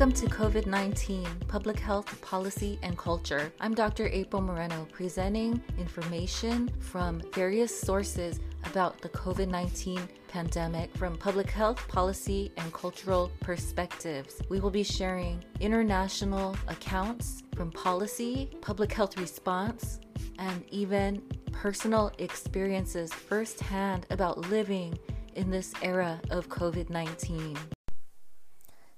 Welcome to COVID 19 Public Health Policy and Culture. I'm Dr. April Moreno, presenting information from various sources about the COVID 19 pandemic from public health policy and cultural perspectives. We will be sharing international accounts from policy, public health response, and even personal experiences firsthand about living in this era of COVID 19.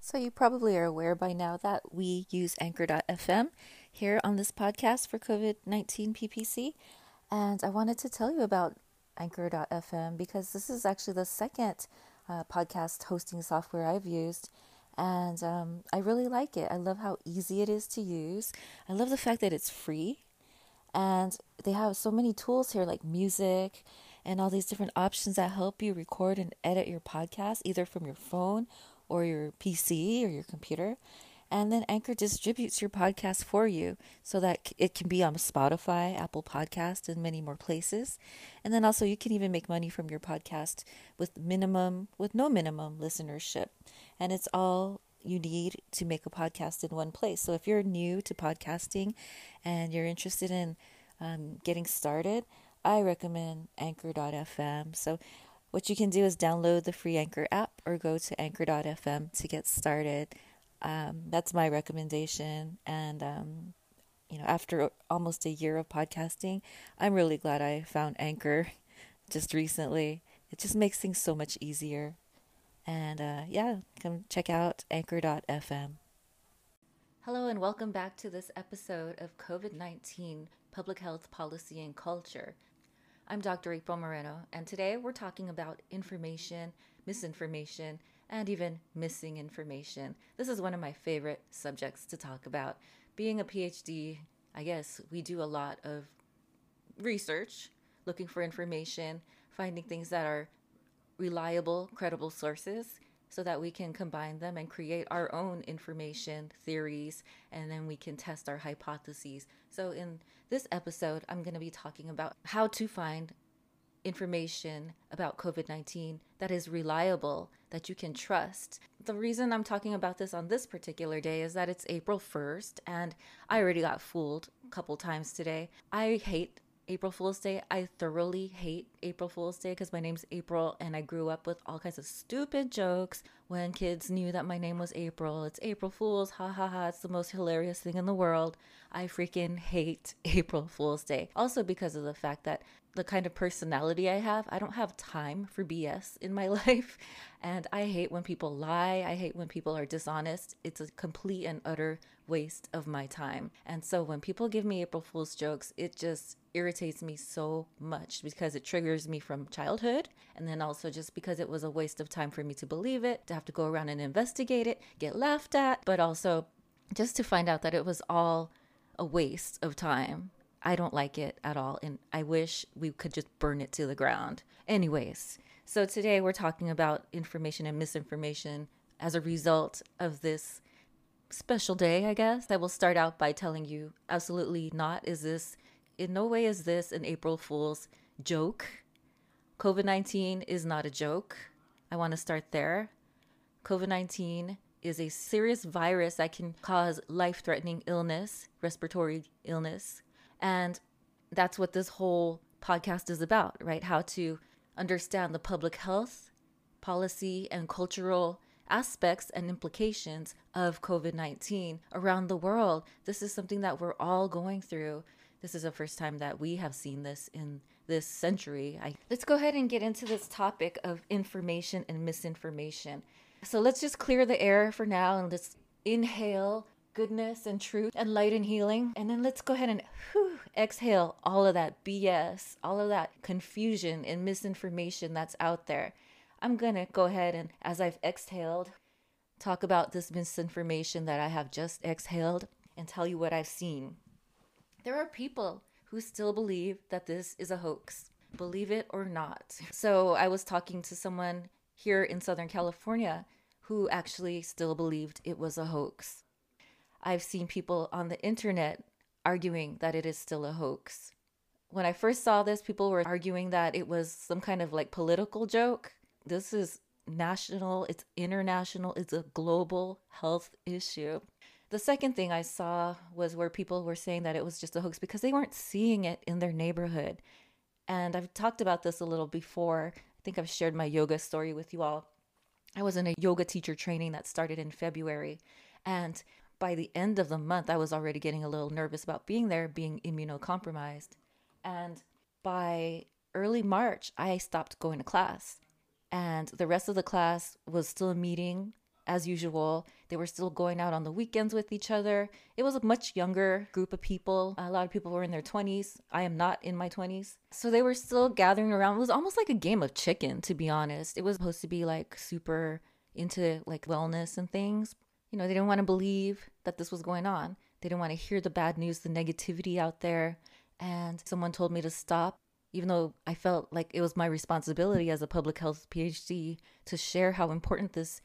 So, you probably are aware by now that we use Anchor.fm here on this podcast for COVID 19 PPC. And I wanted to tell you about Anchor.fm because this is actually the second uh, podcast hosting software I've used. And um, I really like it. I love how easy it is to use. I love the fact that it's free. And they have so many tools here like music and all these different options that help you record and edit your podcast either from your phone or your PC or your computer. And then Anchor distributes your podcast for you so that it can be on Spotify, Apple Podcast, and many more places. And then also you can even make money from your podcast with minimum, with no minimum listenership. And it's all you need to make a podcast in one place. So if you're new to podcasting and you're interested in um, getting started, I recommend Anchor.fm. So what you can do is download the free Anchor app or go to Anchor.fm to get started. Um, that's my recommendation. And, um, you know, after almost a year of podcasting, I'm really glad I found Anchor just recently. It just makes things so much easier. And uh, yeah, come check out anchor.fm. Hello, and welcome back to this episode of COVID 19 Public Health Policy and Culture. I'm Dr. April Moreno, and today we're talking about information, misinformation, and even missing information. This is one of my favorite subjects to talk about. Being a PhD, I guess we do a lot of research, looking for information, finding things that are reliable, credible sources so that we can combine them and create our own information theories and then we can test our hypotheses. So, in this episode, I'm going to be talking about how to find information about COVID 19 that is reliable, that you can trust. The reason I'm talking about this on this particular day is that it's April 1st, and I already got fooled a couple times today. I hate April Fool's Day. I thoroughly hate April Fool's Day because my name's April and I grew up with all kinds of stupid jokes when kids knew that my name was April. It's April Fool's, ha ha ha. It's the most hilarious thing in the world. I freaking hate April Fool's Day. Also, because of the fact that the kind of personality I have, I don't have time for BS in my life. And I hate when people lie. I hate when people are dishonest. It's a complete and utter waste of my time. And so when people give me April Fool's jokes, it just irritates me so much because it triggers me from childhood. And then also just because it was a waste of time for me to believe it, to have to go around and investigate it, get laughed at, but also just to find out that it was all a waste of time I don't like it at all. And I wish we could just burn it to the ground. Anyways, so today we're talking about information and misinformation as a result of this special day, I guess. I will start out by telling you absolutely not is this, in no way is this an April Fool's joke. COVID 19 is not a joke. I want to start there. COVID 19 is a serious virus that can cause life threatening illness, respiratory illness, and that's what this whole podcast is about, right? How to understand the public health, policy, and cultural aspects and implications of COVID 19 around the world. This is something that we're all going through. This is the first time that we have seen this in this century. I, let's go ahead and get into this topic of information and misinformation. So let's just clear the air for now and let's inhale goodness and truth and light and healing. And then let's go ahead and whew, exhale all of that BS, all of that confusion and misinformation that's out there. I'm going to go ahead and, as I've exhaled, talk about this misinformation that I have just exhaled and tell you what I've seen. There are people who still believe that this is a hoax, believe it or not. So I was talking to someone here in Southern California who actually still believed it was a hoax. I've seen people on the internet arguing that it is still a hoax. When I first saw this, people were arguing that it was some kind of like political joke. This is national, it's international, it's a global health issue. The second thing I saw was where people were saying that it was just a hoax because they weren't seeing it in their neighborhood. And I've talked about this a little before. I think I've shared my yoga story with you all. I was in a yoga teacher training that started in February. And by the end of the month, I was already getting a little nervous about being there, being immunocompromised. And by early March, I stopped going to class. And the rest of the class was still meeting as usual. They were still going out on the weekends with each other. It was a much younger group of people. A lot of people were in their 20s. I am not in my 20s. So they were still gathering around. It was almost like a game of chicken, to be honest. It was supposed to be like super into like wellness and things. You know, they didn't want to believe that this was going on. They didn't want to hear the bad news, the negativity out there. And someone told me to stop even though I felt like it was my responsibility as a public health PhD to share how important this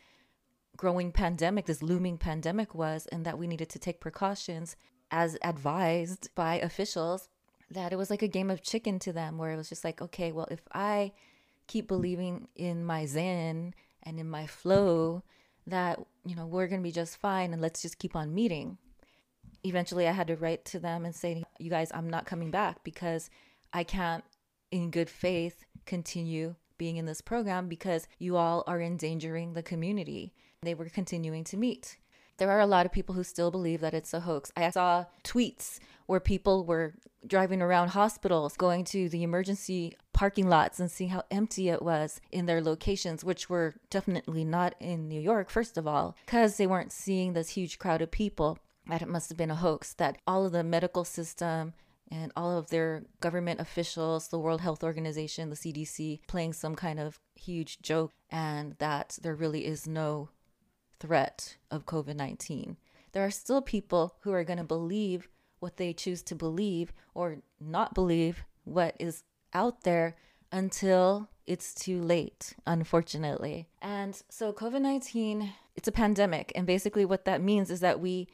growing pandemic, this looming pandemic was, and that we needed to take precautions as advised by officials, that it was like a game of chicken to them, where it was just like, okay, well, if I keep believing in my Zen and in my flow, that, you know, we're going to be just fine and let's just keep on meeting. Eventually, I had to write to them and say, you guys, I'm not coming back because I can't, in good faith, continue being in this program because you all are endangering the community. They were continuing to meet. There are a lot of people who still believe that it's a hoax. I saw tweets where people were driving around hospitals, going to the emergency parking lots and seeing how empty it was in their locations, which were definitely not in New York, first of all, because they weren't seeing this huge crowd of people. That it must have been a hoax, that all of the medical system and all of their government officials, the World Health Organization, the CDC, playing some kind of huge joke, and that there really is no threat of COVID 19. There are still people who are going to believe what they choose to believe or not believe what is out there until it's too late, unfortunately. And so, COVID 19, it's a pandemic. And basically, what that means is that we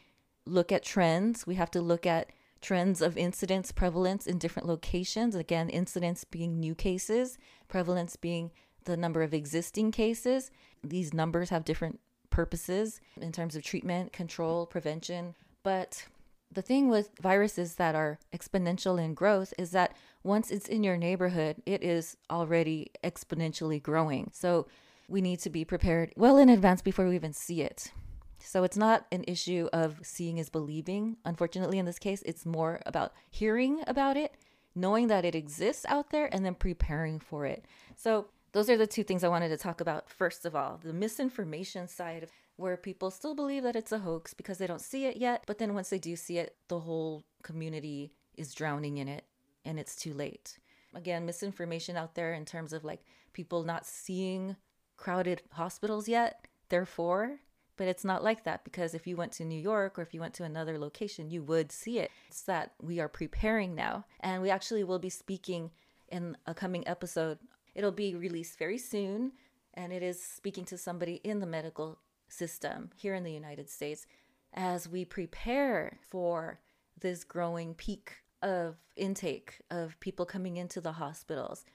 look at trends, we have to look at trends of incidence prevalence in different locations. Again, incidence being new cases, prevalence being the number of existing cases. These numbers have different purposes in terms of treatment, control, prevention. But the thing with viruses that are exponential in growth is that once it's in your neighborhood, it is already exponentially growing. So we need to be prepared well in advance before we even see it. So it's not an issue of seeing is believing. Unfortunately, in this case, it's more about hearing about it, knowing that it exists out there, and then preparing for it. So those are the two things I wanted to talk about. First of all, the misinformation side, where people still believe that it's a hoax because they don't see it yet. But then once they do see it, the whole community is drowning in it and it's too late. Again, misinformation out there in terms of like people not seeing crowded hospitals yet. Therefore, but it's not like that because if you went to New York or if you went to another location, you would see it. It's that we are preparing now. And we actually will be speaking in a coming episode. It'll be released very soon. And it is speaking to somebody in the medical system here in the United States as we prepare for this growing peak of intake of people coming into the hospitals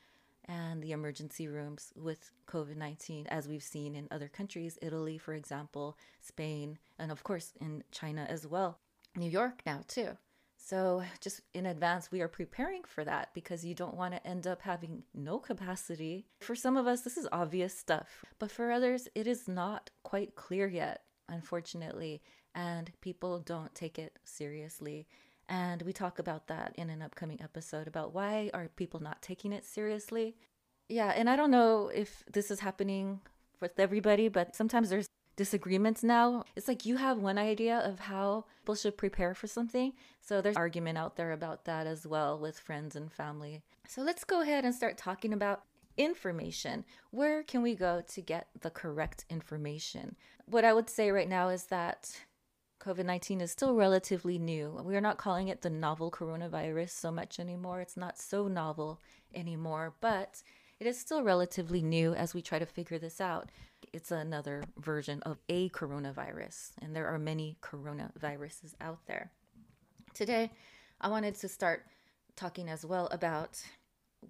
and the emergency rooms with COVID 19, as we've seen in other countries, Italy, for example, Spain, and of course in China as well, New York now too. So, just in advance, we are preparing for that because you don't want to end up having no capacity. For some of us, this is obvious stuff, but for others, it is not quite clear yet, unfortunately, and people don't take it seriously. And we talk about that in an upcoming episode about why are people not taking it seriously. Yeah, and I don't know if this is happening with everybody, but sometimes there's disagreements now. It's like you have one idea of how people should prepare for something. So there's argument out there about that as well with friends and family. So let's go ahead and start talking about information. Where can we go to get the correct information? What I would say right now is that COVID 19 is still relatively new. We are not calling it the novel coronavirus so much anymore. It's not so novel anymore, but it is still relatively new as we try to figure this out. It's another version of a coronavirus, and there are many coronaviruses out there. Today, I wanted to start talking as well about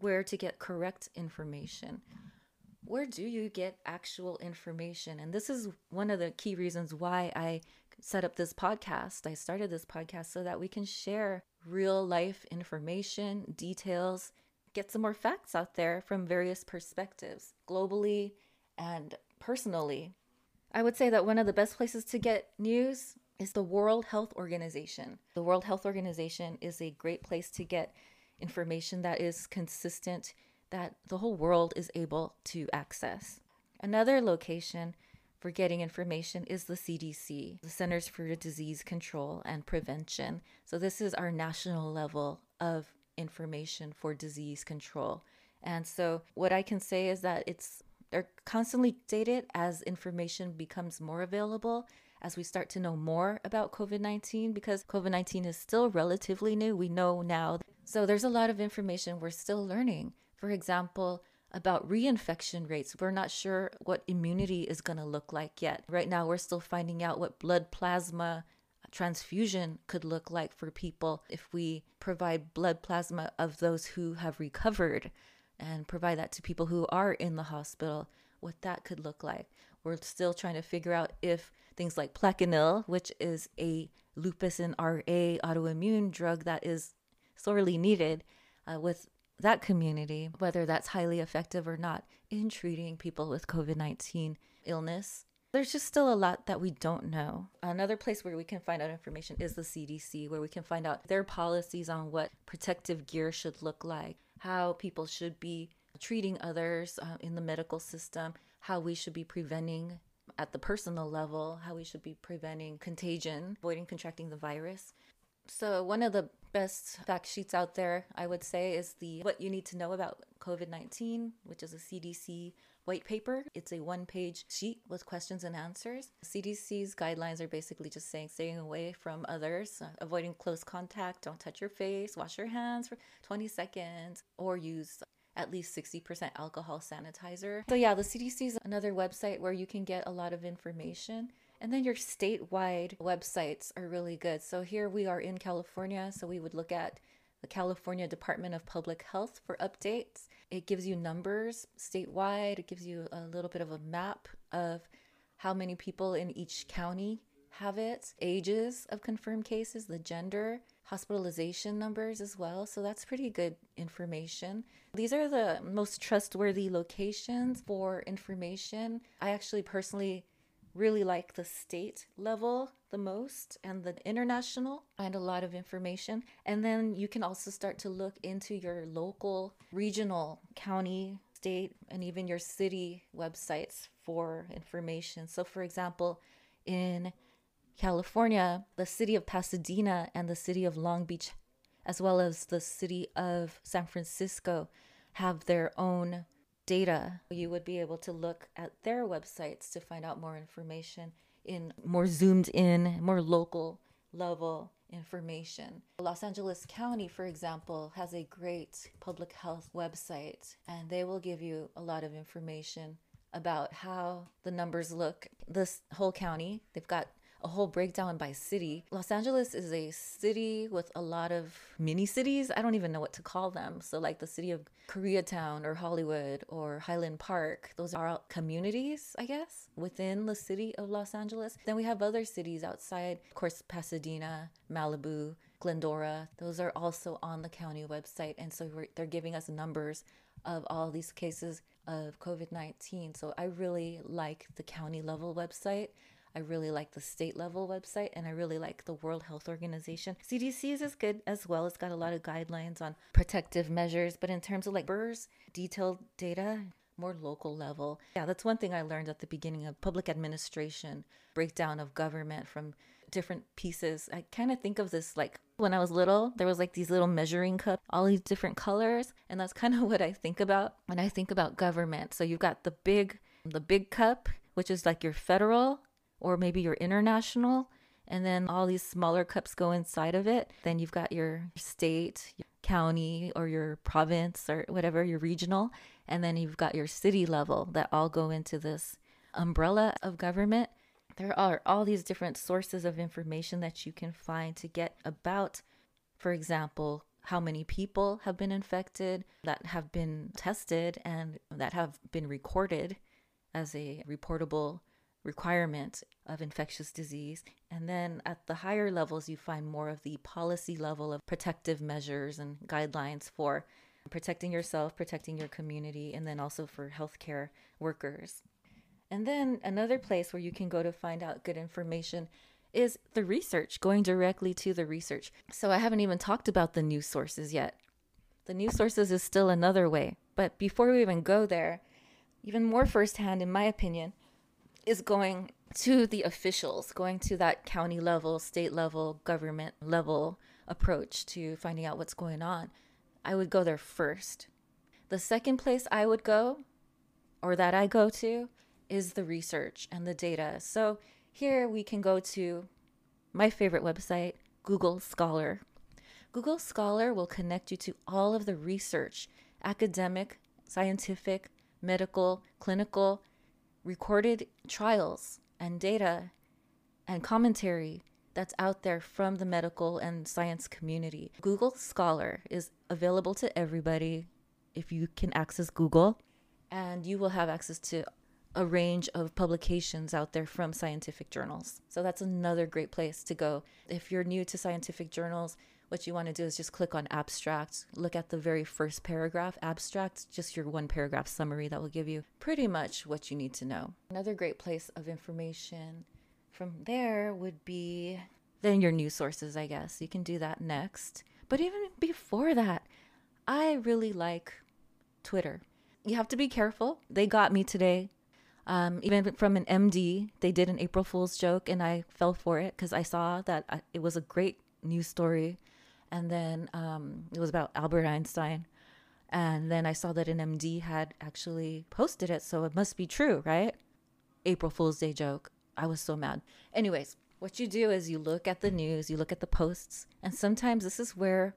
where to get correct information. where do you get actual information? And this is one of the key reasons why I set up this podcast. I started this podcast so that we can share real life information, details, get some more facts out there from various perspectives, globally and personally. I would say that one of the best places to get news is the World Health Organization. The World Health Organization is a great place to get information that is consistent, that the whole world is able to access. Another location for getting information is the CDC, the Centers for Disease Control and Prevention. So, this is our national level of information for disease control. And so, what I can say is that it's they're constantly updated as information becomes more available as we start to know more about COVID 19 because COVID 19 is still relatively new. We know now. So there's a lot of information we're still learning. For example, about reinfection rates. We're not sure what immunity is going to look like yet. Right now, we're still finding out what blood plasma transfusion could look like for people if we provide blood plasma of those who have recovered and provide that to people who are in the hospital, what that could look like. We're still trying to figure out if things like Plaquenil, which is a lupus and RA autoimmune drug that is sorely needed uh, with that community, whether that's highly effective or not in treating people with COVID 19 illness. There's just still a lot that we don't know. Another place where we can find out information is the CDC, where we can find out their policies on what protective gear should look like, how people should be treating others uh, in the medical system, how we should be preventing at the personal level, how we should be preventing contagion, avoiding contracting the virus. So, one of the best fact sheets out there, I would say, is the What You Need to Know About COVID 19, which is a CDC white paper. It's a one page sheet with questions and answers. CDC's guidelines are basically just saying staying away from others, uh, avoiding close contact, don't touch your face, wash your hands for 20 seconds, or use at least 60% alcohol sanitizer. So, yeah, the CDC is another website where you can get a lot of information. And then your statewide websites are really good. So, here we are in California. So, we would look at the California Department of Public Health for updates. It gives you numbers statewide, it gives you a little bit of a map of how many people in each county have it, ages of confirmed cases, the gender, hospitalization numbers as well. So that's pretty good information. These are the most trustworthy locations for information. I actually personally really like the state level the most and the international find a lot of information. And then you can also start to look into your local regional county state and even your city websites for information. So for example in California, the city of Pasadena and the city of Long Beach, as well as the city of San Francisco, have their own data. You would be able to look at their websites to find out more information in more zoomed in, more local level information. Los Angeles County, for example, has a great public health website, and they will give you a lot of information about how the numbers look. This whole county, they've got a whole breakdown by city. Los Angeles is a city with a lot of mini cities. I don't even know what to call them. So, like the city of Koreatown or Hollywood or Highland Park, those are communities, I guess, within the city of Los Angeles. Then we have other cities outside, of course, Pasadena, Malibu, Glendora. Those are also on the county website. And so they're giving us numbers of all these cases of COVID 19. So I really like the county level website. I really like the state level website and I really like the World Health Organization. CDC is good as well. It's got a lot of guidelines on protective measures, but in terms of like burrs, detailed data, more local level. Yeah, that's one thing I learned at the beginning of public administration, breakdown of government from different pieces. I kind of think of this like when I was little, there was like these little measuring cups, all these different colors, and that's kind of what I think about when I think about government. So you've got the big the big cup, which is like your federal or maybe your international, and then all these smaller cups go inside of it. Then you've got your state, your county, or your province, or whatever, your regional, and then you've got your city level that all go into this umbrella of government. There are all these different sources of information that you can find to get about, for example, how many people have been infected that have been tested and that have been recorded as a reportable requirement of infectious disease. And then at the higher levels, you find more of the policy level of protective measures and guidelines for protecting yourself, protecting your community, and then also for healthcare workers. And then another place where you can go to find out good information is the research, going directly to the research. So I haven't even talked about the news sources yet. The news sources is still another way. But before we even go there, even more firsthand, in my opinion, is going to the officials, going to that county level, state level, government level approach to finding out what's going on. I would go there first. The second place I would go, or that I go to, is the research and the data. So here we can go to my favorite website, Google Scholar. Google Scholar will connect you to all of the research, academic, scientific, medical, clinical, recorded trials and data and commentary that's out there from the medical and science community. Google Scholar is available to everybody if you can access Google, and you will have access to a range of publications out there from scientific journals. So that's another great place to go. If you're new to scientific journals, what you want to do is just click on abstract, look at the very first paragraph. Abstract, just your one paragraph summary that will give you pretty much what you need to know. Another great place of information from there would be then your news sources, I guess. You can do that next. But even before that, I really like Twitter. You have to be careful. They got me today. Um, even from an MD, they did an April Fool's joke, and I fell for it because I saw that I, it was a great news story and then um, it was about Albert Einstein. And then I saw that an MD had actually posted it, so it must be true, right? April Fool's Day joke. I was so mad. Anyways, what you do is you look at the news, you look at the posts, and sometimes this is where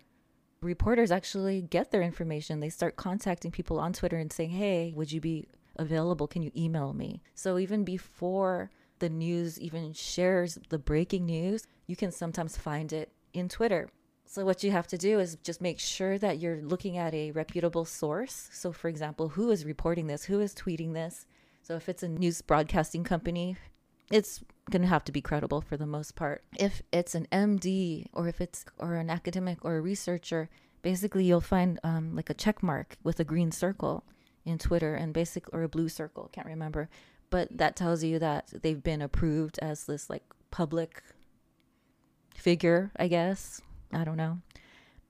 reporters actually get their information. They start contacting people on Twitter and saying, hey, would you be available? Can you email me? So even before the news even shares the breaking news, you can sometimes find it in Twitter. So, what you have to do is just make sure that you're looking at a reputable source. So, for example, who is reporting this? Who is tweeting this? So, if it's a news broadcasting company, it's going to have to be credible for the most part. If it's an MD or if it's or an academic or a researcher, basically you'll find um, like a check mark with a green circle in Twitter and basic or a blue circle, can't remember, but that tells you that they've been approved as this like public figure, I guess, I don't know.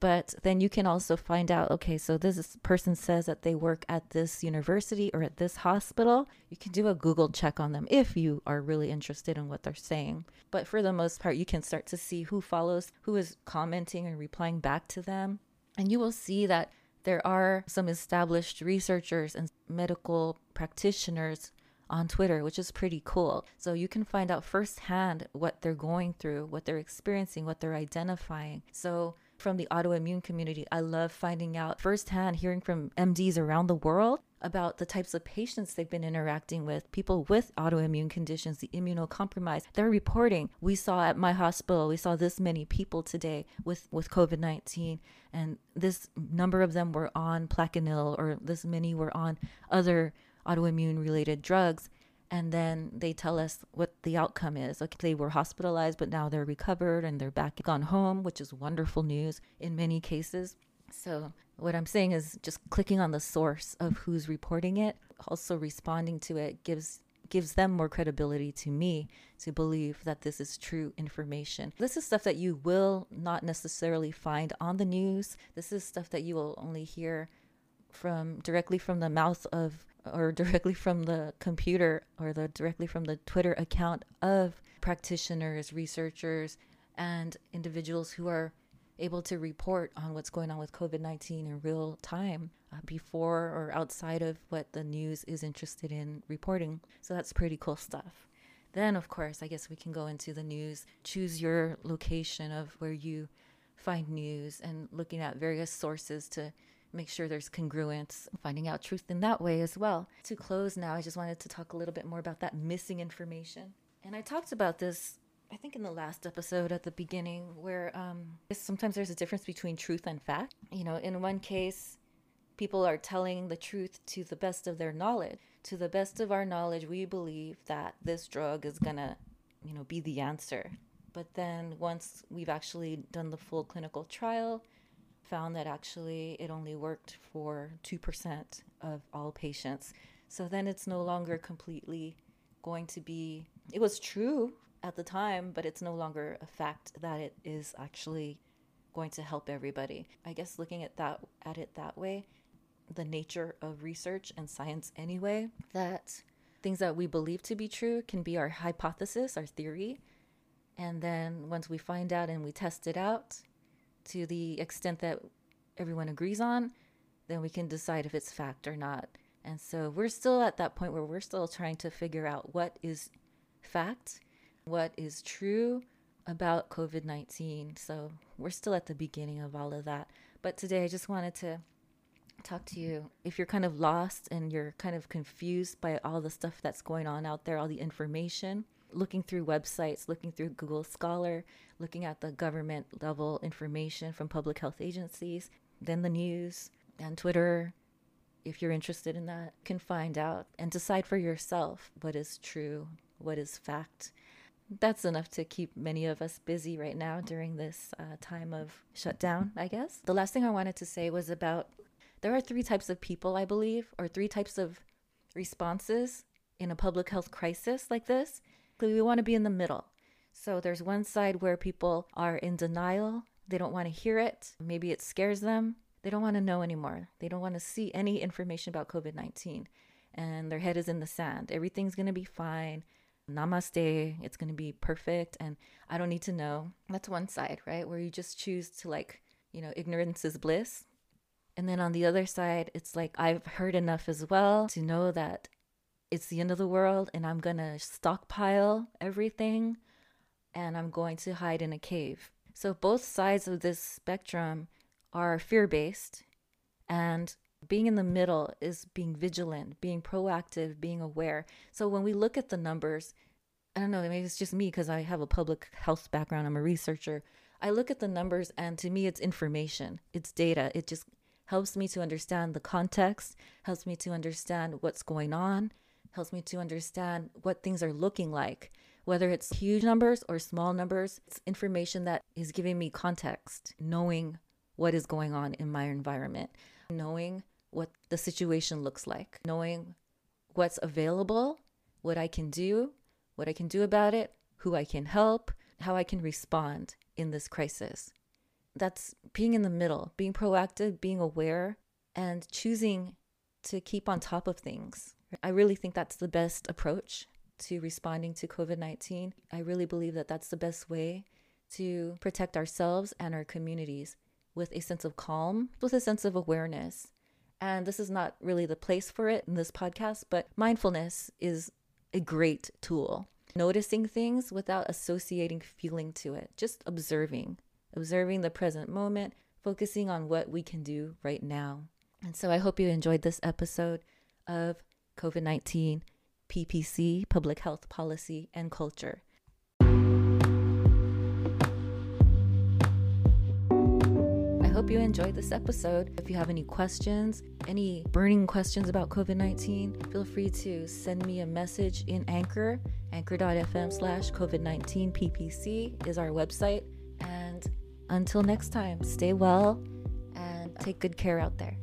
But then you can also find out okay, so this person says that they work at this university or at this hospital. You can do a Google check on them if you are really interested in what they're saying. But for the most part, you can start to see who follows, who is commenting and replying back to them. And you will see that there are some established researchers and medical practitioners on Twitter, which is pretty cool. So you can find out firsthand what they're going through, what they're experiencing, what they're identifying. So from the autoimmune community, I love finding out firsthand, hearing from MDs around the world about the types of patients they've been interacting with, people with autoimmune conditions, the immunocompromised. They're reporting, we saw at my hospital, we saw this many people today with, with COVID 19, and this number of them were on Plaquenil, or this many were on other autoimmune related drugs and then they tell us what the outcome is. Okay, they were hospitalized, but now they're recovered and they're back gone home, which is wonderful news in many cases. So, what I'm saying is just clicking on the source of who's reporting it, also responding to it gives gives them more credibility to me to believe that this is true information. This is stuff that you will not necessarily find on the news. This is stuff that you will only hear from directly from the mouth of or directly from the computer or the directly from the Twitter account of practitioners, researchers, and individuals who are able to report on what's going on with COVID 19 in real time uh, before or outside of what the news is interested in reporting. So that's pretty cool stuff. Then, of course, I guess we can go into the news, choose your location of where you find news, and looking at various sources to make sure there's congruence, finding out truth in that way as well. To close now, I just wanted to talk a little bit more about that missing information. And I talked about this I think in the last episode at the beginning, where um, sometimes there's a difference between truth and fact. You know, in one case, people are telling the truth to the best of their knowledge. To the best of our knowledge, we believe that this drug is gonna, you know, be the answer. But then once we've actually done the full clinical trial, found that actually it only worked for 2% of all patients. So then it's no longer completely going to be, it was true at the time, but it's no longer a fact that it is actually going to help everybody. I guess looking at that at it that way, the nature of research and science anyway, that things that we believe to be true can be our hypothesis, our theory. And then once we find out and we test it out to the extent that everyone agrees on, then we can decide if it's fact or not. And so we're still at that point where we're still trying to figure out what is fact, what is true about COVID 19. So we're still at the beginning of all of that. But today I just wanted to talk to you. If you're kind of lost and you're kind of confused by all the stuff that's going on out there, all the information, looking through websites, looking through Google Scholar, looking at the government level information from public health agencies, then the news and Twitter. If you're interested in that, can find out and decide for yourself what is true, what is fact. That's enough to keep many of us busy right now during this uh, time of shutdown, I guess. The last thing I wanted to say was about there are three types of people, I believe, or three types of responses in a public health crisis like this. We want to be in the middle. So there's one side where people are in denial, they don't want to hear it, maybe it scares them, they don't want to know anymore, they don't want to see any information about COVID 19, and their head is in the sand. Everything's going to be fine. Namaste, it's going to be perfect, and I don't need to know. That's one side, right? Where you just choose to, like, you know, ignorance is bliss. And then on the other side, it's like I've heard enough as well to know that it's the end of the world and I'm going to stockpile everything and I'm going to hide in a cave. So both sides of this spectrum are fear based, and being in the middle is being vigilant, being proactive, being aware. So when we look at the numbers, I don't know, maybe it's just me because I have a public health background, I'm a researcher. I look at the numbers, and to me, it's information, it's data. It just helps me to understand the context, helps me to understand what's going on, helps me to understand what things are looking like. Whether it's huge numbers or small numbers, it's information that is giving me context, knowing what is going on in my environment, knowing what the situation looks like, knowing what's available, what I can do, what I can do about it, who I can help, how I can respond in this crisis. That's being in the middle, being proactive, being aware, and choosing to keep on top of things. I really think that's the best approach to responding to COVID 19. I really believe that that's the best way to protect ourselves and our communities with a sense of calm, with a sense of awareness. And this is not really the place for it in this podcast, but mindfulness is a great tool. Noticing things without associating feeling to it, just observing, observing the present moment, focusing on what we can do right now. And so I hope you enjoyed this episode of COVID 19 PPC, Public Health Policy and Culture. I hope you enjoyed this episode. If you have any questions, any burning questions about COVID 19, feel free to send me a message in Anchor. Anchor.fm slash COVID 19 PPC is our website. And until next time, stay well and take good care out there.